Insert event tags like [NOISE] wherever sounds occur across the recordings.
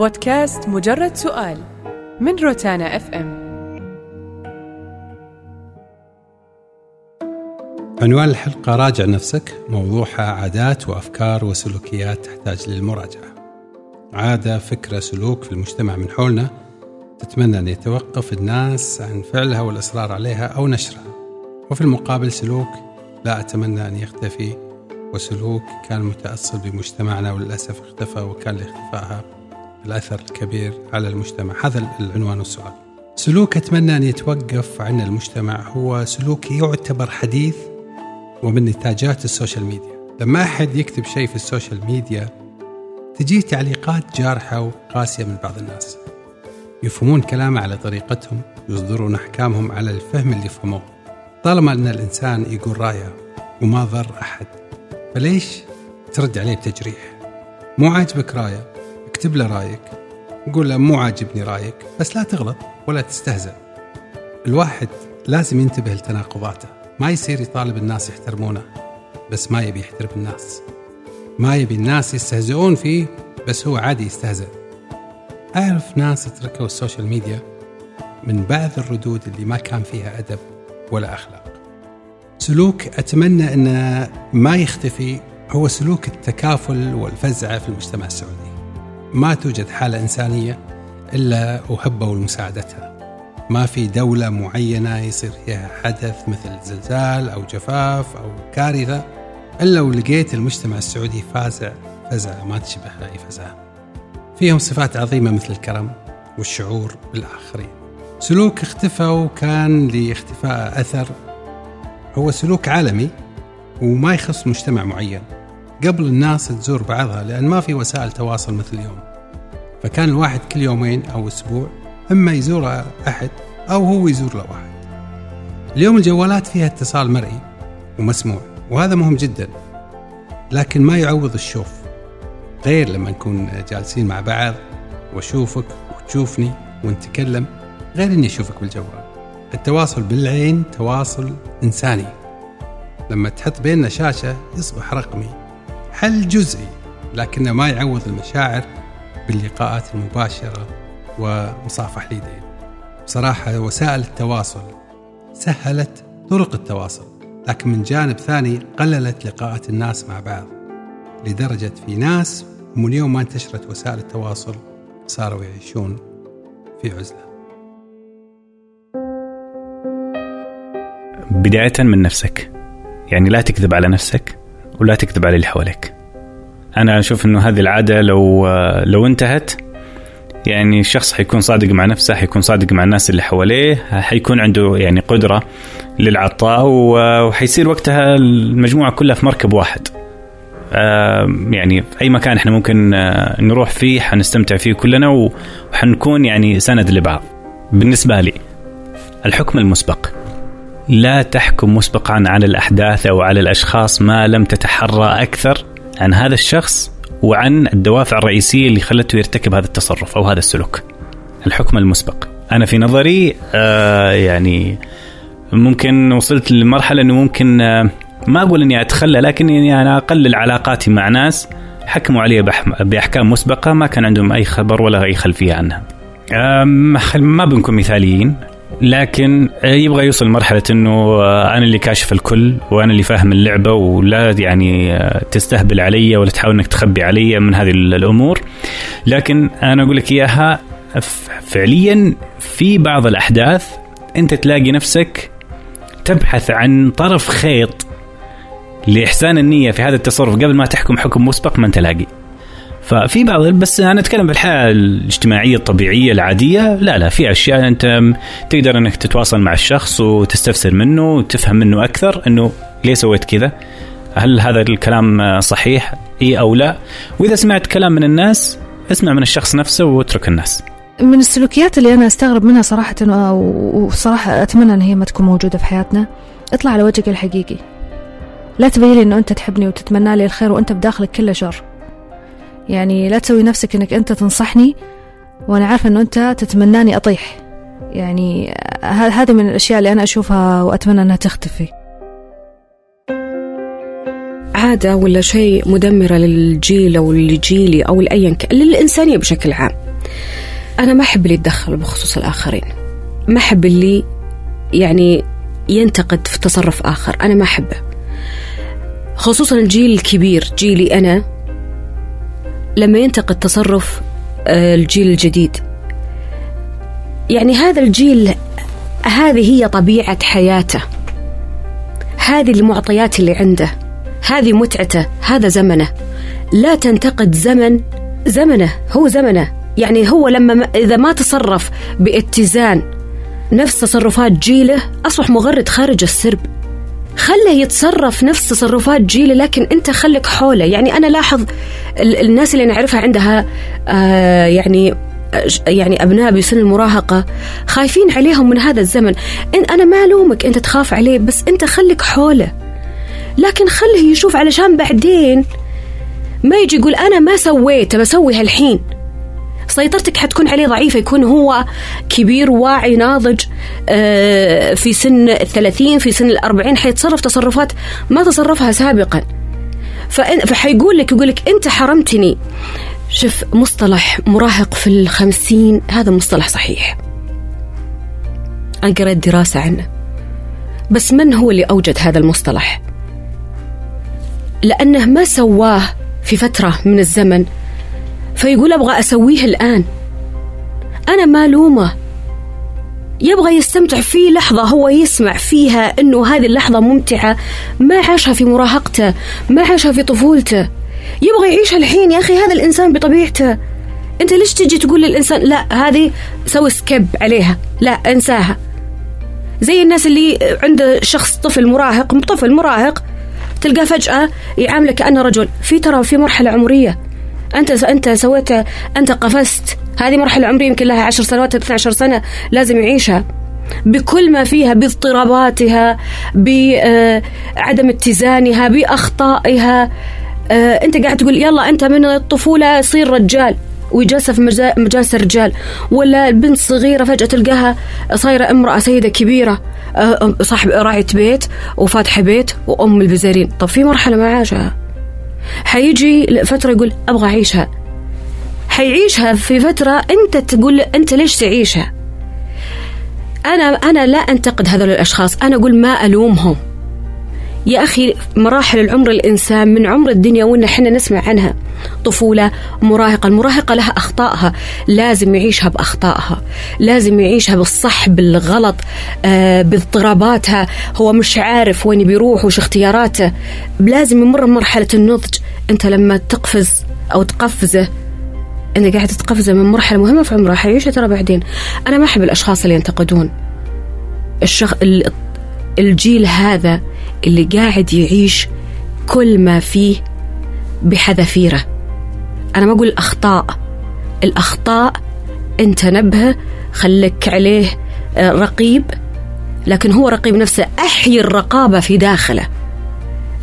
بودكاست مجرد سؤال من روتانا اف ام عنوان الحلقة راجع نفسك موضوعها عادات وأفكار وسلوكيات تحتاج للمراجعة. عادة فكرة سلوك في المجتمع من حولنا تتمنى أن يتوقف الناس عن فعلها والإصرار عليها أو نشرها. وفي المقابل سلوك لا أتمنى أن يختفي وسلوك كان متأصل بمجتمعنا وللأسف اختفى وكان لإختفائها الأثر الكبير على المجتمع. هذا العنوان والسؤال سلوك أتمنى أن يتوقف عن المجتمع. هو سلوك يعتبر حديث ومن نتاجات ال social media. لما أحد يكتب شيء في ال social media تجيه تعليقات جارحة وقاسية من بعض الناس. يفهمون كلامه على طريقتهم يصدرون أحكامهم على الفهم اللي فهموه طالما أن الإنسان يقول رأيه وما ضر أحد فليش ترد عليه بتجريح؟ مو عاجبك رأيه؟ اكتب له رأيك. قول له مو عاجبني رأيك بس لا تغلط ولا تستهزأ. الواحد لازم ينتبه لتناقضاته. ما يصير يطالب الناس يحترمونه بس ما يبي يحترم الناس. ما يبي الناس يستهزئون فيه بس هو عادي يستهزئ. أعرف ناس تركوا ال social media من بعض الردود اللي ما كان فيها أدب ولا أخلاق. سلوك أتمنى أنه ما يختفي هو سلوك التكافل والفزعة في المجتمع السعودي. ما توجد حالة إنسانية إلا وهبوا لمساعدتها. ما في دولة معينة يصير فيها حدث مثل زلزال أو جفاف أو كارثة إلا ولقيت المجتمع السعودي فازع فزعة ما تشبه أي فزعة فيهم صفات عظيمة مثل الكرم والشعور بالآخرين. سلوك اختفى وكان لاختفاء أثر. هو سلوك عالمي وما يخص مجتمع معين. قبل الناس تزور بعضها لأن ما في وسائل تواصل مثل اليوم. فكان الواحد كل يومين أو أسبوع إما يزور أحد أو هو يزور له واحد اليوم الجوالات فيها اتصال مرئي ومسموع وهذا مهم جدا لكن ما يعوض الشوف. غير لما نكون جالسين مع بعض وأشوفك وتشوفني ونتكلم غير إني أشوفك بالجوال. التواصل بالعين تواصل إنساني. لما تحط بيننا شاشة يصبح رقمي. حل جزئي لكنه ما يعوض المشاعر باللقاءات المباشرة ومصافح اليدين بصراحة وسائل التواصل سهلت طرق التواصل لكن من جانب ثاني قللت لقاءات الناس مع بعض لدرجة في ناس من يوم ما انتشرت وسائل التواصل صاروا يعيشون في عزلة. بداية من نفسك. يعني لا تكذب على نفسك. ولا تكذب على اللي حواليك أنا أشوف أنه هذه العادة لو لو انتهت يعني الشخص حيكون صادق مع نفسه حيكون صادق مع الناس اللي حواليه حيكون عنده يعني قدرة للعطاء وحيصير وقتها المجموعة كلها في مركب واحد. يعني في أي مكان إحنا ممكن نروح فيه حنستمتع فيه كلنا وحنكون يعني سند لبعض. بالنسبة لي الحكم المسبق. لا تحكم مسبقا على الأحداث أو على الأشخاص ما لم تتحرى أكثر عن هذا الشخص وعن الدوافع الرئيسية اللي خلته يرتكب هذا التصرف أو هذا السلوك. الحكم المسبق. أنا في نظري آه يعني ممكن وصلت لمرحلة أنه ممكن آه ما أقول أني أتخلى لكن أني أنا أقلل علاقاتي مع ناس حكموا علي بأحكام مسبقة ما كان عندهم أي خبر ولا أي خلفية عنها. ما بنكون مثاليين. لكن يبغى يوصل لمرحلة إنه أنا اللي كاشف الكل وأنا اللي فاهم اللعبة ولا يعني تستهبل علي ولا تحاول إنك تخبي علي من هذه الأمور. لكن أنا أقول لك إياها فعليا في بعض الأحداث أنت تلاقي نفسك تبحث عن طرف خيط لإحسان النية في هذا التصرف قبل ما تحكم حكم مسبق ما أنت لاقي. ففي بعض بس أنا أتكلم بالحياة الاجتماعية الطبيعية العادية لا لا في أشياء أنت تقدر إنك تتواصل مع الشخص وتستفسر منه وتفهم منه أكثر إنه ليه سويت كذا؟ هل هذا الكلام صحيح؟ إي أو لا؟ وإذا سمعت كلام من الناس اسمع من الشخص نفسه واترك الناس. من السلوكيات اللي أنا أستغرب منها صراحة وصراحة أتمنى إن هي ما تكون موجودة في حياتنا اطلع على وجهك الحقيقي. لا تبين لي إنه أنت تحبني وتتمنى لي الخير وأنت بداخلك كله شر. يعني لا تسوي نفسك إنك أنت تنصحني وأنا عارفة إنه أنت تتمناني أطيح. يعني هذه من الأشياء اللي أنا أشوفها وأتمنى إنها تختفي. عادة ولا شيء مدمرة للجيل أو لجيلي أو لأيا للإنسانية بشكل عام. أنا ما أحب اللي يتدخل بخصوص الآخرين. ما أحب اللي يعني ينتقد في تصرف آخر. أنا ما أحبه. خصوصا الجيل الكبير جيلي أنا لما ينتقد تصرف آه، الجيل الجديد. يعني هذا الجيل هذه هي طبيعة حياته. هذه المعطيات اللي عنده هذه متعته هذا زمنه. لا تنتقد زمن زمنه هو زمنه. يعني هو لما إذا ما تصرف باتزان نفس تصرفات جيله أصبح مغرد خارج السرب. خله يتصرف نفس تصرفات جيله لكن أنت خليك حوله. يعني أنا لاحظ الناس اللي نعرفها عندها آه يعني يعني أبناء بسن المراهقة خايفين عليهم من هذا الزمن. إن أنا ما ألومك أنت تخاف عليه بس أنت خليك حوله. لكن خله يشوف علشان بعدين ما يجي يقول أنا ما سويت بسوي هالحين سيطرتك حتكون عليه ضعيفة يكون هو كبير واعي ناضج آه، في سن الثلاثين في سن الأربعين حيتصرف تصرفات ما تصرفها سابقا. فحيقول لك يقول لك أنت حرمتني. شوف مصطلح مراهق في الخمسين هذا مصطلح صحيح. أنا قريت دراسة عنه. بس من هو اللي أوجد هذا المصطلح؟ لأنه ما سواه في فترة من الزمن. فيقول أبغى أسويه الآن. أنا ما لومه. يبغى يستمتع في لحظة هو يسمع فيها أنه هذه اللحظة ممتعة. ما عاشها في مراهقته ما عاشها في طفولته. يبغى يعيشها الحين يا أخي هذا الإنسان بطبيعته. أنت ليش تجي تقول للإنسان لا هذه سوي skip عليها. لا انساها. زي الناس اللي عنده شخص طفل مراهق طفل مراهق تلقاه فجأة يعاملك كأنه رجل. في ترى في مرحلة عمرية. أنت أنت سويت أنت قفزت. هذه مرحلة عمريه يمكن لها 10 سنوات 12 سنة لازم يعيشها. بكل ما فيها باضطراباتها بعدم اتزانها بأخطائها. آه، أنت قاعد تقول يلا أنت من الطفولة صير رجال وجالسة في مجالس الرجال. ولا البنت صغيرة فجأة تلقاها صايرة امرأة سيدة كبيرة آه، صاحب راعية بيت وفاتحة بيت وأم البزارين. طب في مرحلة ما عاشها حيجي فترة يقول أبغى أعيشها. حيعيشها في فترة أنت تقول أنت ليش تعيشها؟ أنا أنا لا أنتقد هذول الأشخاص أنا أقول ما ألومهم. يا أخي مراحل العمر الإنسان من عمر الدنيا وإن إحنا نسمع عنها. طفولة مراهقة. المراهقة لها أخطائها. لازم يعيشها بأخطائها. لازم يعيشها بالصح بالغلط آه باضطراباتها. هو مش عارف وين بيروح وش اختياراته. لازم يمر مرحلة النضج. أنت لما تقفز أو تقفزه أنت قاعد تقفزه من مرحلة مهمة في عمره حيعيشها ترى بعدين. أنا ما أحب الأشخاص اللي ينتقدون. الشخ... الجيل هذا اللي قاعد يعيش كل ما فيه بحذافيره. أنا ما أقول أخطاء. الأخطاء أنت نبهه خلك عليه آه، رقيب لكن هو رقيب نفسه. أحيي الرقابة في داخله.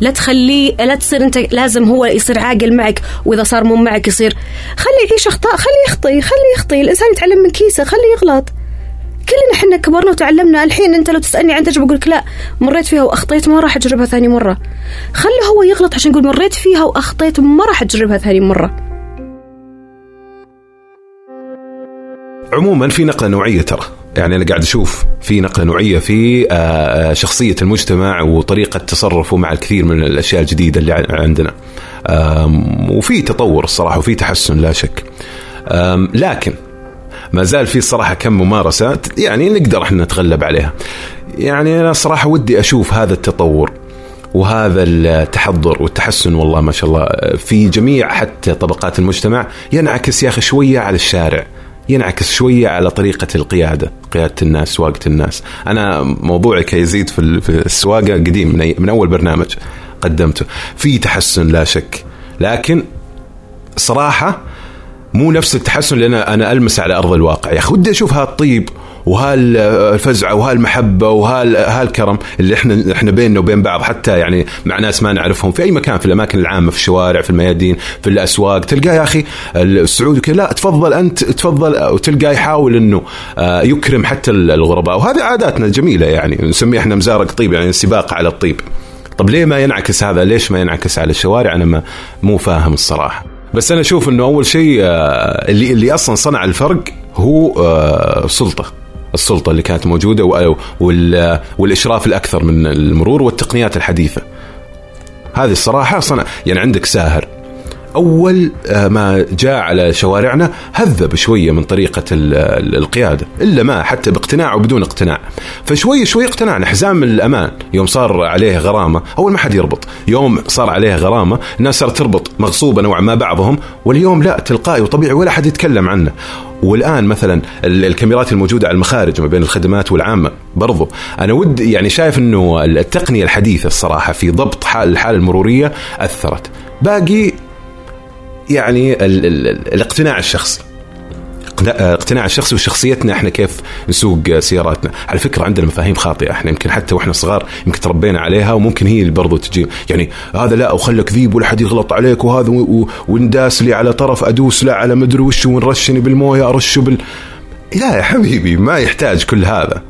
لا تخليه لا تصير أنت لازم هو يصير عاقل معك وإذا صار مو معك يصير. خليه يعيش أخطاء خليه يخطي خليه يخطي. الإنسان يتعلم من كيسه خليه يغلط. كلنا إحنا كبرنا وتعلمنا. الحين أنت لو تسألني عن تجربة أقول لك لا مريت فيها وأخطيت ما راح أجربها ثاني مرة. خلي هو يغلط عشان يقول مريت فيها وأخطيت ما راح أجربها ثاني مرة. عموما في نقلة نوعية ترى. يعني أنا قاعد أشوف في نقلة نوعية في آه، آه، شخصية المجتمع وطريقة تصرفه مع الكثير من الأشياء الجديدة اللي عندنا. وفي تطور الصراحة وفي تحسن لا شك. لكن ما زال في صراحة كم ممارسه يعني نقدر إحنا نتغلب عليها. يعني أنا صراحة ودي أشوف هذا التطور وهذا التحضر والتحسن والله ما شاء الله في جميع حتى طبقات المجتمع ينعكس يا أخي شوية على الشارع. ينعكس شوية على طريقة القيادة، قيادة الناس، سواقة الناس، أنا موضوعي كيزيد في السواقة قديم من أول برنامج قدمته، في تحسن لا شك، لكن صراحة مو نفس التحسن اللي أنا أنا على أرض الواقع. يا أخي ودي أشوف هالطيب وهالفزعه وهالمحبة وهالكرم اللي إحنا إحنا بيننا وبين بعض حتى يعني مع ناس ما نعرفهم في أي مكان في الأماكن العامة في الشوارع في الميادين في الأسواق تلقاه يا أخي السعودي كذا لا تفضل أنت تفضل وتلقاه يحاول إنه آه، يكرم حتى الغرباء. وهذه عاداتنا الجميلة يعني نسميها إحنا مزارق طيب يعني السباق على الطيب. طب ليه ما ينعكس هذا؟ ليش ما ينعكس على الشوارع؟ أنا ما مو فاهم الصراحة. بس أنا أشوف إنه أول شيء آه، اللي اللي أصلا صنع الفرق هو آه، سلطه السلطة اللي كانت موجودة والإشراف الأكثر من المرور والتقنيات الحديثة. هذه الصراحة صنع يعني عندك ساهر. أول آه، ما جاء على شوارعنا هذب شوية من طريقة ال- ال- القيادة إلا ما حتى باقتناع وبدون اقتناع. فشوي شوي اقتنعنا حزام الأمان. يوم صار عليه غرامة أول ما حد يربط. يوم صار عليه غرامة الناس صارت تربط مغصوبة نوعا ما بعضهم واليوم لا تلقائي وطبيعي ولا حد يتكلم عنه. والآن مثلا ال- الكاميرات الموجودة على المخارج ما بين الخدمات والعامة برضو. أنا ودي يعني شايف إنه التقنية الحديثة الصراحة في ضبط حال الحالة المرورية أثرت. باقي يعني ال ال ال الاقتناع الشخصي. اقتناع الشخصي وشخصيتنا إحنا كيف نسوق سياراتنا. على فكرة عندنا مفاهيم خاطئة إحنا يمكن حتى وإحنا صغار يمكن تربينا عليها وممكن هي اللي برضو تجي. يعني هذا لا وخلك ذيب ولا حد يغلط عليك وهذا ونداس لي على طرف أدوس لا على مدري وش ونرشني بالموية أرشه بال. لا يا حبيبي ما يحتاج كل هذا.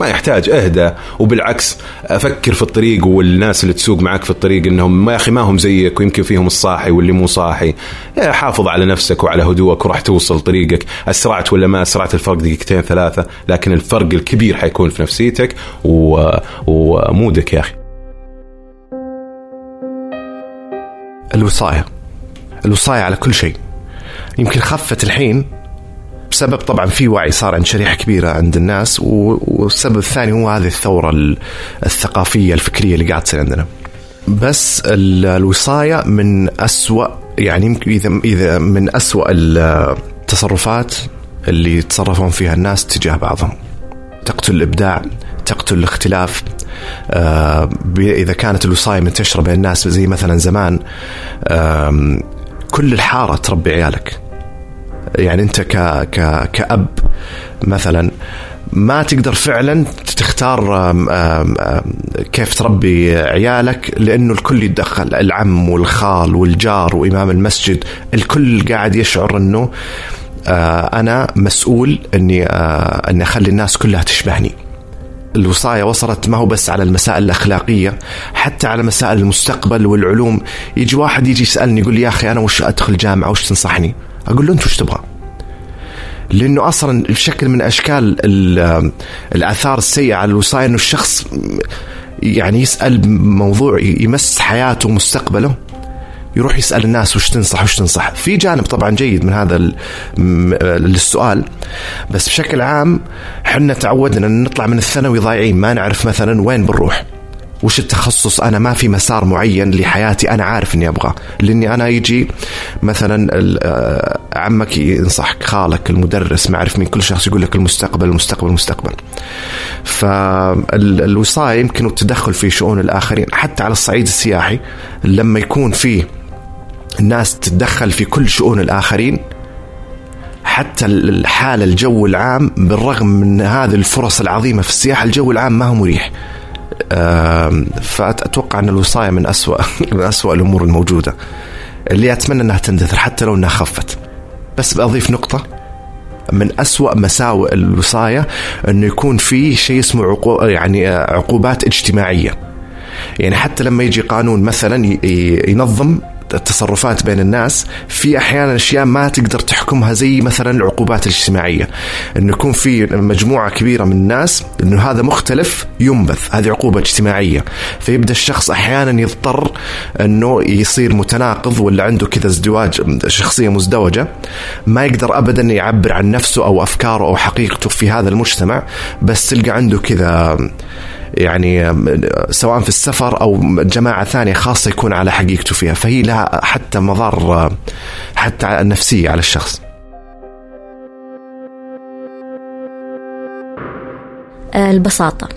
ما يحتاج اهدى. وبالعكس أفكر في الطريق والناس اللي تسوق معك في الطريق انهم ما يا أخي ما هم زيك ويمكن فيهم الصاحي واللي مو صاحي. يا حافظ على نفسك وعلى هدوءك وراح توصل طريقك. اسرعت ولا ما اسرعت؟ الفرق دقيقتين ثلاثة لكن الفرق الكبير حيكون في نفسيتك. ومودك يا أخي. الوصاية. الوصاية على كل شيء. يمكن خفت الحين بسبب طبعا في وعي صار عند شريحة كبيرة عند الناس والسبب الثاني هو هذه الثورة ال- الثقافية الفكرية اللي قاعد تصير عندنا. بس ال- الوصاية من أسوأ يعني يمكن إذا إذا من أسوأ التصرفات اللي يتصرفون فيها الناس تجاه بعضهم. تقتل الإبداع تقتل الاختلاف آه إذا كانت الوصاية منتشرة بين الناس زي مثلا زمان كل الحارة تربي عيالك. يعني انت ك ك كأب مثلا ما تقدر فعلا تختار كيف تربي عيالك لأنه الكل يتدخل العم والخال والجار وإمام المسجد الكل قاعد يشعر إنه آه، أنا مسؤول إني آه، إني أخلي الناس كلها تشبهني. الوصاية وصلت ما هو بس على المسائل الأخلاقية حتى على مسائل المستقبل والعلوم. يجي واحد يجي يسألني يقول لي يا أخي أنا وش أدخل جامعة؟ وش تنصحني؟ أقول له أنت وش تبغى؟ لأنه أصلا بشكل من أشكال ال- الآثار السيئة على الوصاية أنه الشخص يعني يسأل موضوع يمس حياته ومستقبله يروح يسأل الناس وش تنصح وش تنصح. في جانب طبعا جيد من هذا ال- م- للسؤال بس بشكل عام حنا تعودنا إن نطلع من الثانوي ضايعين ما نعرف مثلا وين بنروح. وش التخصص؟ أنا ما في مسار معين لحياتي أنا عارف إني أبغاه. لأني أنا يجي مثلا آه، عمك ينصحك خالك المدرس ما أعرف مين كل شخص يقول لك المستقبل المستقبل المستقبل. فالوصايه يمكن التدخل في شؤون الآخرين حتى على الصعيد السياحي لما يكون في الناس تتدخل في كل شؤون الآخرين حتى الحالة الجو العام بالرغم من هذه الفرص العظيمة في السياحة الجو العام ما هو مريح. آم، فأتوقع أن الوصاية من أسوأ [LAUGHS] من أسوأ الأمور الموجودة. اللي أتمنى أنها تندثر حتى لو أنها خفت. بس بأضيف نقطة. من أسوأ مساوئ الوصاية أنه يكون في شيء اسمه عقو... يعني آه، عقوبات اجتماعية. يعني حتى لما يجي قانون مثلا ينظم التصرفات بين الناس في أحيانا أشياء ما تقدر تحكمها زي مثلا العقوبات الاجتماعية. انه يكون في مجموعة كبيرة من الناس إنه هذا مختلف ينبث هذه عقوبة اجتماعية. فيبدأ الشخص أحيانا يضطر إنه يصير متناقض ولا عنده كذا ازدواج شخصية مزدوجة ما يقدر ابدا يعبر عن نفسه أو أفكاره أو حقيقته في هذا المجتمع بس تلقى عنده كذا يعني سواء في السفر أو جماعة ثانية خاصة يكون على حقيقته فيها. فهي لها حتى مضار حتى نفسية على الشخص. البساطة.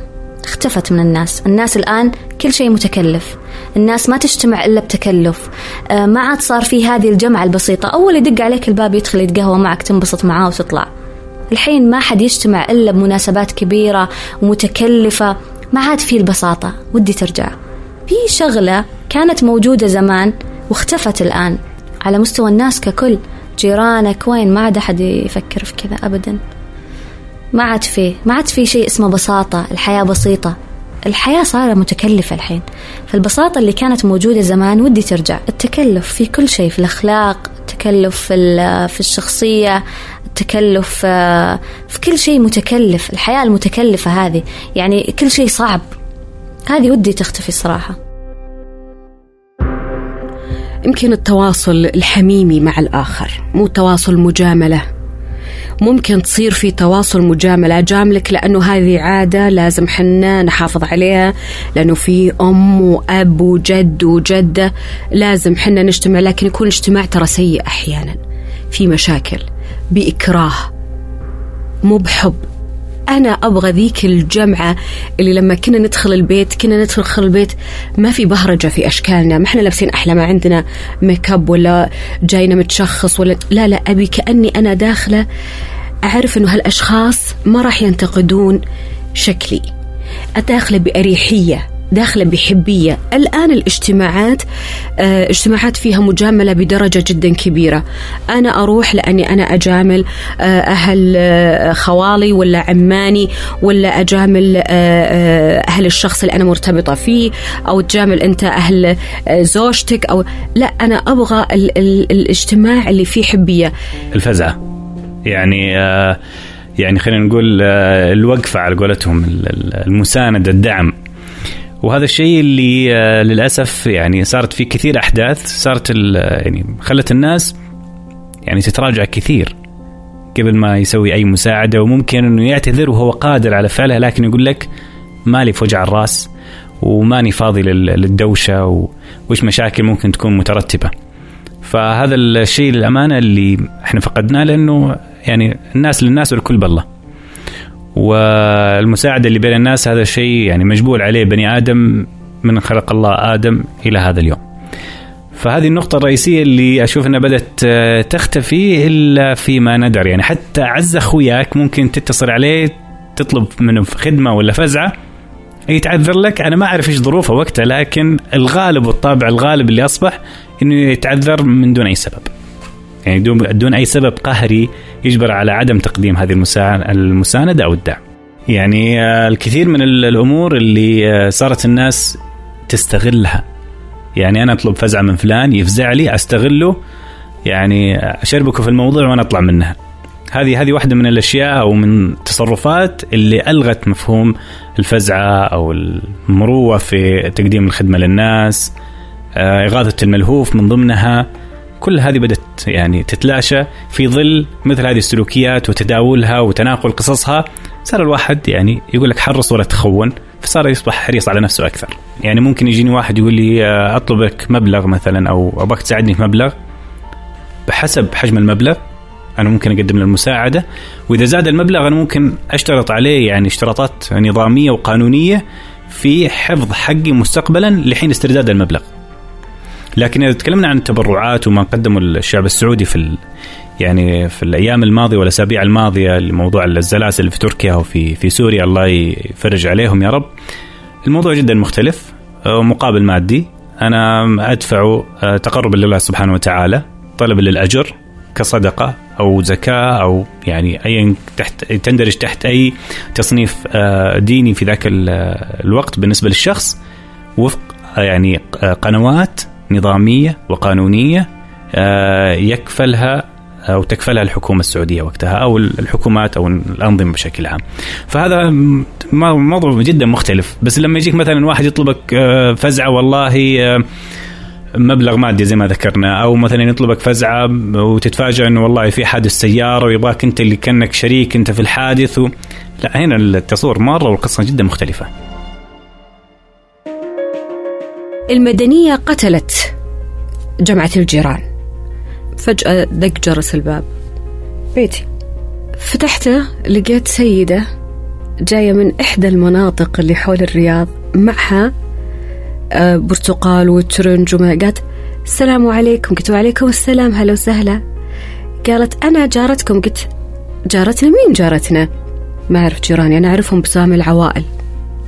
اختفت من الناس. الناس الآن كل شيء متكلف. الناس ما تجتمع إلا بتكلف. آه، ما عاد صار في هذه الجمعة البسيطة. أول يدق عليك الباب يدخل يتقهوى معك تنبسط معاه وتطلع. الحين ما حد يجتمع إلا بمناسبات كبيرة ومتكلفة. ما عاد في البساطة ودي ترجع. في شغلة كانت موجودة زمان واختفت الآن. على مستوى الناس ككل جيرانك وين؟ ما عاد أحد يفكر في كذا أبدا. ما عاد فيه ما عاد في شيء اسمه بساطة الحياة بسيطة. الحياة صارت متكلفة الحين. فالبساطة اللي كانت موجودة زمان ودي ترجع. التكلف في كل شيء في الأخلاق التكلف في, في الشخصية التكلف آه، في كل شيء متكلف. الحياة المتكلفة هذه. يعني كل شيء صعب. هذه ودي تختفي الصراحة. يمكن التواصل الحميمي مع الآخر مو تواصل مجاملة. ممكن تصير في تواصل مجاملة جاملك لأنه هذه عادة لازم حنا نحافظ عليها لأنه في أم وأب وجد وجدة لازم حنا نجتمع لكن يكون الاجتماع ترى سيء أحيانا. في مشاكل بإكراه مو بحب. أنا أبغى ذيك الجمعة اللي لما كنا ندخل البيت كنا ندخل البيت ما في بهرجة في أشكالنا ما إحنا لابسين أحلى ما عندنا ميك اب ولا جاينا متشخص ولا لا لا أبي كأني أنا داخلة أعرف إنه هالأشخاص ما راح ينتقدون شكلي. داخلة بأريحية. داخلة بحبية. الآن الاجتماعات آه، اجتماعات فيها مجاملة بدرجة جدا كبيرة. أنا أروح لأني أنا أجامل آه، أهل آه، خوالي ولا عماني ولا أجامل أهل الشخص اللي أنا مرتبطة فيه أو تجامل أنت أهل زوجتك أو لا أنا أبغى ال- ال- الاجتماع اللي فيه حبية. الفزعه يعني يعني خلينا نقول الوقفة على قولتهم ال- ال- المساندة الدعم. وهذا الشيء اللي آه للأسف يعني صارت فيه كثير أحداث صارت ال- يعني خلت الناس يعني تتراجع كثير قبل ما يسوي أي مساعدة وممكن إنه يعتذر وهو قادر على فعلها لكن يقول لك مالي في وجع الرأس وماني فاضي لل- للدوشة و- وش مشاكل ممكن تكون مترتبة. فهذا الشيء للأمانة اللي إحنا فقدناه لأنه يعني الناس للناس والكل بالله. والمساعدة اللي بين الناس هذا شيء يعني مجبول عليه بني آدم من خلق الله آدم إلى هذا اليوم. فهذه النقطة الرئيسية اللي أشوف أنها بدأت آه، تختفي إلا فيما ندر. يعني حتى أعز أخوياك ممكن تتصل عليه تطلب منه خدمة ولا فزعة يتعذر لك. أنا ما أعرف إيش ظروفه وقتها لكن الغالب والطابع الغالب اللي أصبح أنه يتعذر من دون أي سبب. يعني دون, دون أي سبب قهري يجبر على عدم تقديم هذه المسا- المساندة أو الدعم. يعني آه، الكثير من ال- الأمور اللي آه، صارت الناس تستغلها. يعني أنا أطلب فزعه من فلان يفزع لي أستغله. يعني اشربكه في الموضوع وأنا أطلع منها. هذه هذه واحدة من الأشياء أو من التصرفات اللي ألغت مفهوم الفزعة أو المروه في تقديم الخدمة للناس. آه، إغاثة الملهوف من ضمنها. كل هذه بدأت يعني تتلاشى في ظل مثل هذه السلوكيات وتداولها وتناقل قصصها. صار الواحد يعني يقول لك حرص ولا تخون فصار يصبح حريص على نفسه أكثر. يعني ممكن يجيني واحد يقول لي آه، أطلبك مبلغ مثلا أو أبغاك تساعدني في مبلغ. بحسب حجم المبلغ أنا ممكن أقدم له المساعدة. وإذا زاد المبلغ أنا ممكن أشترط عليه يعني اشتراطات نظامية وقانونية في حفظ حقي مستقبلا لحين استرداد المبلغ. لكن إذا تكلمنا عن التبرعات وما قدمه الشعب السعودي في. يعني في الأيام الماضية والأسابيع الماضية لموضوع الزلازل في تركيا وفي في سوريا الله يفرج عليهم يا رب. الموضوع جدا مختلف مقابل مادي أنا أدفع آه، تقربا لله سبحانه وتعالى طلبا للأجر كصدقة أو زكاة أو يعني ايا تحت تندرج تحت أي تصنيف آه، ديني في ذاك ال- الوقت بالنسبة للشخص وفق آه، يعني قنوات نظامية وقانونية آه، يكفلها أو تكفلها الحكومة السعودية وقتها أو الحكومات أو الأنظمة بشكل عام. فهذا موضوع جدا مختلف، بس لما يجيك مثلا واحد يطلبك آه، فزعة والله آه، مبلغ مادي زي ما ذكرنا أو مثلا يطلبك فزعة وتتفاجأ إنه والله في حادث سياره ويبغاك أنت اللي كأنك شريك أنت في الحادث و... لا هنا التصور مرة والقصة جدا مختلفة. المدنية قتلت جمعة الجيران. فجأة دق جرس الباب. بيتي. فتحته لقيت سيدة جاية من إحدى المناطق اللي حول الرياض معها آه، برتقال وترنج وما قالت السلام عليكم. قلت وعليكم السلام. هلا وسهلا. قالت أنا جارتكم. قلت جارتنا؟ مين جارتنا؟ ما أعرف جيراني. أنا أعرفهم بسام العوائل.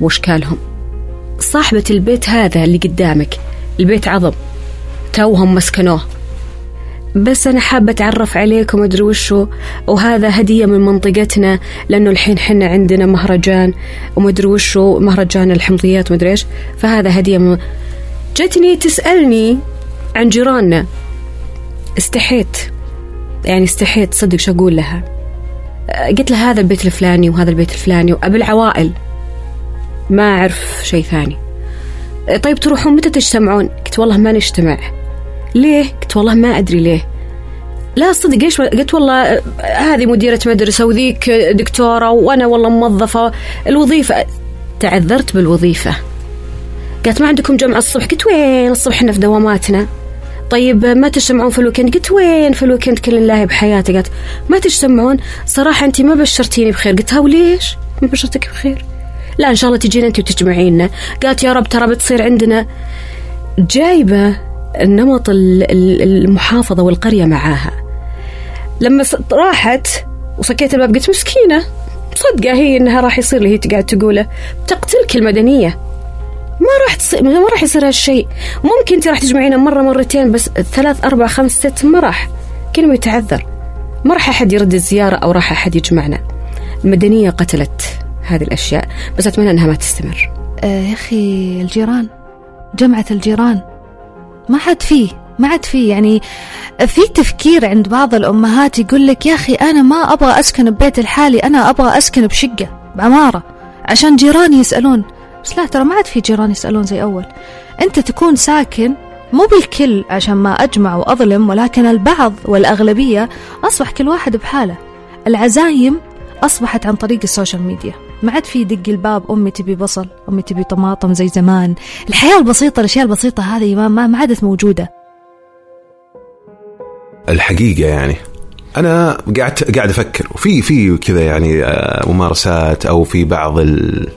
واشكالهم صاحبة البيت هذا اللي قدامك. البيت عظم. توهم مسكنوه. بس أنا حابة أتعرف عليكم أدري وشو وهذا هدية من منطقتنا لأنه الحين حنا عندنا مهرجان ومدري وشو مهرجان الحمضيات ومدري إيش فهذا هدية من جتني تسألني عن جيراننا. استحيت. يعني استحيت صدق شو أقول لها؟ قلت لها هذا البيت الفلاني وهذا البيت الفلاني وأبي العوائل. ما أعرف شيء ثاني. طيب تروحون متى تجتمعون؟ قلت والله ما نجتمع. ليه؟ قلت والله ما أدري ليه. لا صدق إيش قلت والله هذه مديرة مدرسة وذيك دكتورة وأنا والله موظفة. الوظيفة تعذرت بالوظيفة. قالت ما عندكم جمعة الصبح؟ قلت وين الصبح إحنا في دواماتنا؟ طيب ما تجتمعون في ال weekend؟ قلت وين في ال weekend؟ كل الله بحياتي. قالت ما تجتمعون؟ صراحة أنت ما بشرتيني بخير. قلت ها وليش؟ ما بشرتك بخير. لا إن شاء الله تجينا أنت وتجمعينا. قالت يا رب ترى بتصير عندنا جايبة نمط المحافظة والقرية معاها. لما راحت وصكيت الباب قلت مسكينة. صدقة هي إنها راح يصير اللي هي قاعد تقوله. بتقتلك المدنية. ما راح تصير ما راح يصير هالشيء. ممكن أنت راح تجمعينا مرة مرتين بس ثلاث أربع خمس ست ما راح. كلمة يتعذر. ما راح أحد يرد الزيارة أو راح أحد يجمعنا. المدنية قتلت. هذه الأشياء بس أتمنى إنها ما تستمر. آه يا أخي الجيران جمعة الجيران ما حد فيه ما عاد في يعني في تفكير عند بعض الأمهات يقول لك يا أخي أنا ما أبغى أسكن ببيت الحالي أنا أبغى أسكن بشقة بعمارة عشان جيراني يسألون. بس لا ترى ما عاد في جيران يسألون زي أول. أنت تكون ساكن مو بالكل عشان ما أجمع وأظلم ولكن البعض والأغلبية أصبح كل واحد بحاله. العزايم أصبحت عن طريق ال social media. ما عاد في دق الباب أمي تبي بصل أمي تبي طماطم زي زمان. الحياة البسيطة الأشياء البسيطة هذه ما, ما عادت موجودة. الحقيقة يعني أنا قاعد قاعد أفكر وفي في كذا يعني آه، ممارسات أو في بعض ال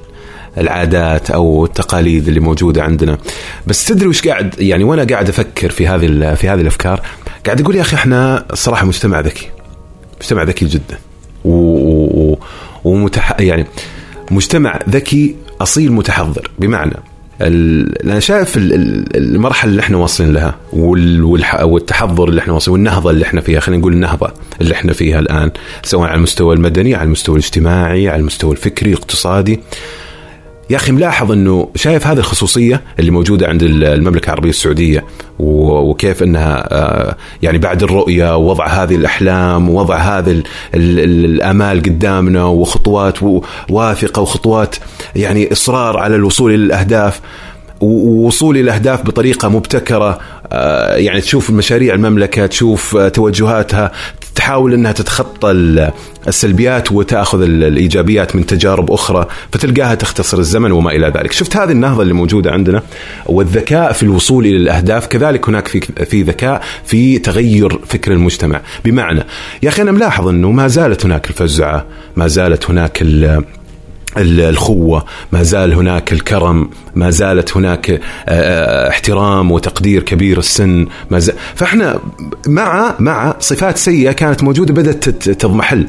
العادات أو التقاليد اللي موجودة عندنا. بس تدري وش قاعد يعني وأنا قاعد أفكر في هذه في هذه الأفكار قاعد أقول يا أخي إحنا الصراحه مجتمع ذكي مجتمع ذكي جدا. و... ومتح... يعني مجتمع ذكي أصيل متحضر. بمعنى أنا شايف المرحلة اللي إحنا واصلين لها والتحضر اللي إحنا واصلين والنهضة اللي إحنا فيها خلينا نقول النهضة اللي إحنا فيها الآن سواء على المستوى المدني على المستوى الاجتماعي على المستوى الفكري الاقتصادي. يا أخي ملاحظ إنه شايف هذه الخصوصية اللي موجودة عند المملكة العربية السعودية وكيف إنها آه، يعني بعد الرؤية ووضع هذه الأحلام ووضع هذه الأمال قدامنا وخطوات واثقة وخطوات يعني إصرار على الوصول إلى الأهداف ووصول الاهداف بطريقة مبتكرة يعني تشوف مشاريع المملكة تشوف آه، توجهاتها تحاول إنها تتخطى السلبيات وتأخذ الإيجابيات من تجارب أخرى فتلقاها تختصر الزمن وما إلى ذلك. شفت هذه النهضة اللي موجودة عندنا والذكاء في الوصول إلى الأهداف كذلك هناك في في ذكاء في تغير فكر المجتمع. بمعنى يا أخي أنا ملاحظ إنه ما زالت هناك الفزعة ما زالت هناك الخوة. ما زال هناك الكرم ما زالت هناك آه، آه، احترام وتقدير كبير السن. ما زال فاحنا مع مع صفات سيئة كانت موجودة بدأت تضمحل.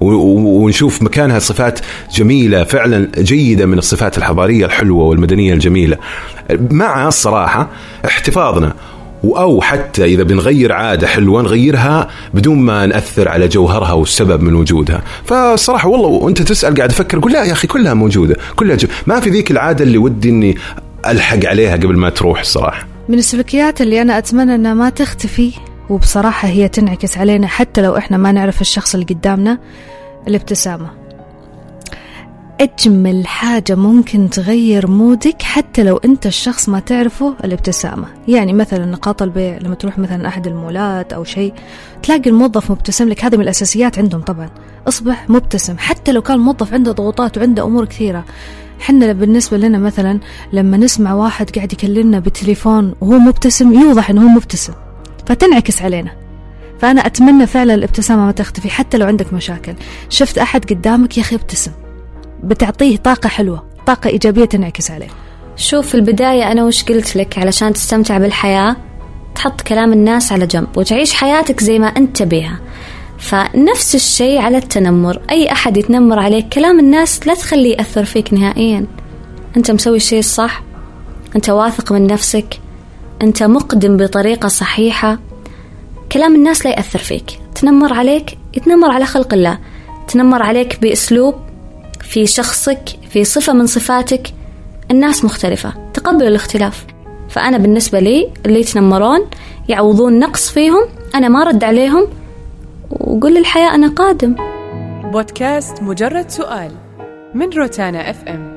ونشوف مكانها صفات جميلة فعلا جيدة من الصفات الحضارية الحلوة والمدنية الجميلة. مع الصراحة احتفاظنا أو حتى إذا بنغير عادة حلوة نغيرها بدون ما نأثر على جوهرها والسبب من وجودها. فصراحة والله وأنت تسأل قاعد أفكر أقول لا يا أخي كلها موجودة كلها جو. ما في ذيك العادة اللي ودي إني ألحق عليها قبل ما تروح الصراحة. من السلوكيات اللي أنا أتمنى إنها ما تختفي وبصراحة هي تنعكس علينا حتى لو إحنا ما نعرف الشخص اللي قدامنا الابتسامة. أجمل حاجة ممكن تغير مودك حتى لو أنت الشخص ما تعرفه الابتسامة. يعني مثلا نقاط البيع لما تروح مثلا أحد المولات أو شيء تلاقي الموظف مبتسم لك. هذه من الأساسيات عندهم طبعا. أصبح مبتسم. حتى لو كان الموظف عنده ضغوطات وعنده أمور كثيرة. حنا بالنسبة لنا مثلا لما نسمع واحد قاعد يكلمنا بالتليفون وهو مبتسم يوضح إنه هو مبتسم. فتنعكس علينا. فأنا أتمنى فعلا الابتسامة ما تختفي حتى لو عندك مشاكل. شفت أحد قدامك؟ يا أخي ابتسم. بتعطيه طاقة حلوة طاقة إيجابية تنعكس عليه. شوف في البداية أنا وش قلت لك علشان تستمتع بالحياة؟ تحط كلام الناس على جنب وتعيش حياتك زي ما أنت بيها. فنفس الشيء على التنمر أي أحد يتنمر عليك كلام الناس لا تخليه يأثر فيك نهائيا. أنت مسوي الشيء الصح أنت واثق من نفسك أنت مقدم بطريقة صحيحة. كلام الناس لا يأثر فيك. تنمر عليك يتنمر على خلق الله. تنمر عليك بأسلوب في شخصك في صفة من صفاتك الناس مختلفة تقبل الاختلاف. فأنا بالنسبة لي اللي يتنمرون يعوضون نقص فيهم أنا ما رد عليهم وقل للحياة أنا قادم. بودكاست مجرد سؤال من روتانا اف ام